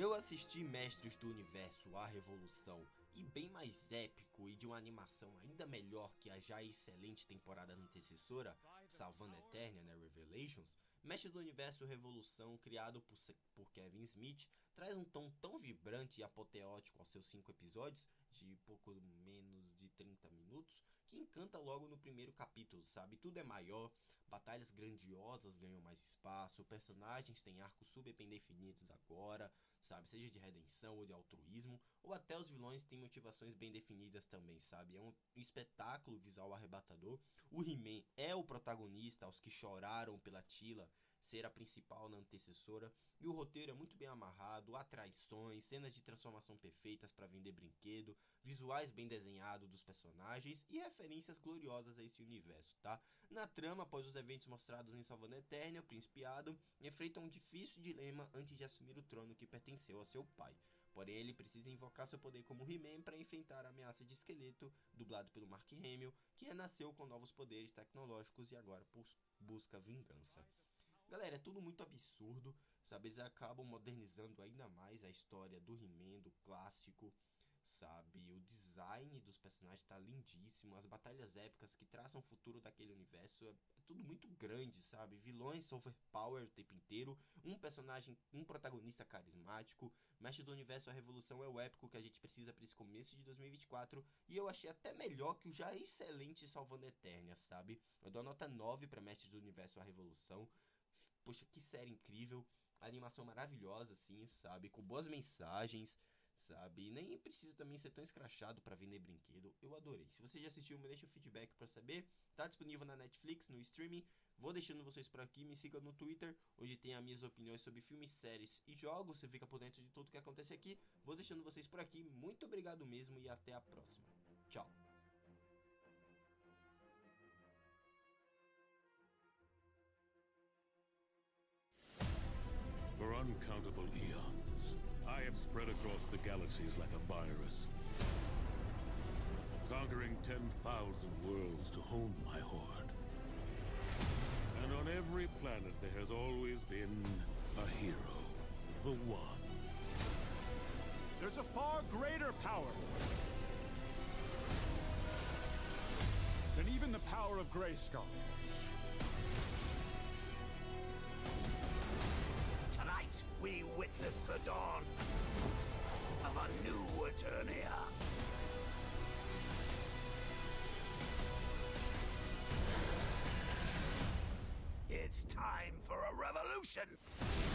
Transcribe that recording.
Eu assisti Mestres do Universo A Revolução e bem mais épico e de uma animação ainda melhor que a já excelente temporada antecessora, Salvando Eternia, né, Revelations, Mestre do Universo Revolução, criado por, por Kevin Smith, traz um tom tão vibrante e apoteótico aos seus cinco episódios de pouco menos de 30 minutos, que encanta logo no primeiro capítulo, sabe? Tudo é maior, batalhas grandiosas ganham mais espaço, personagens têm arcos super bem definidos agora, sabe? Seja de redenção ou de altruísmo, ou até os vilões têm motivações bem definidas também, sabe? É um espetáculo visual arrebatador. O He-Man é o protagonista, aos que choraram pela Tila ser a principal na antecessora, e o roteiro é muito bem amarrado, há traições, cenas de transformação perfeitas para vender brinquedo, visuais bem desenhados dos personagens e referências gloriosas a esse universo, tá? Na trama, após os eventos mostrados em Salvando Eternia, o príncipe Adam enfrenta um difícil dilema antes de assumir o trono que pertenceu a seu pai. Porém, ele precisa invocar seu poder como He-Man para enfrentar a ameaça de esqueleto, dublado pelo Mark Hamill, que renasceu com novos poderes tecnológicos e agora busca vingança. Galera, é tudo muito absurdo, sabe? Eles acabam modernizando ainda mais a história do He-Man, do clássico, sabe? O design dos personagens tá lindíssimo, as batalhas épicas que traçam o futuro daquele universo é, é tudo muito grande, sabe? Vilões overpower o tempo inteiro, um personagem, um protagonista carismático, Mestre do Universo, a Revolução é o épico que a gente precisa para esse começo de 2024 e eu achei até melhor que o já excelente Salvando Eternia, sabe? Eu dou nota 9 para Mestre do Universo, a Revolução. Poxa, que série incrível. Animação maravilhosa, assim, sabe? Com boas mensagens, sabe? E nem precisa também ser tão escrachado para vender brinquedo. Eu adorei. Se você já assistiu, me deixa o feedback para saber. Tá disponível na Netflix, no streaming. Vou deixando vocês por aqui. Me siga no Twitter, onde tem as minhas opiniões sobre filmes, séries e jogos. Você fica por dentro de tudo que acontece aqui. Vou deixando vocês por aqui. Muito obrigado mesmo e até a próxima. Tchau. Uncountable eons, I have spread across the galaxies like a virus. Conquering 10,000 worlds to hone my horde. And on every planet there has always been a hero. The One. There's a far greater power than even the power of Grayskull. Witness the dawn of a new Eternia. It's time for a revolution!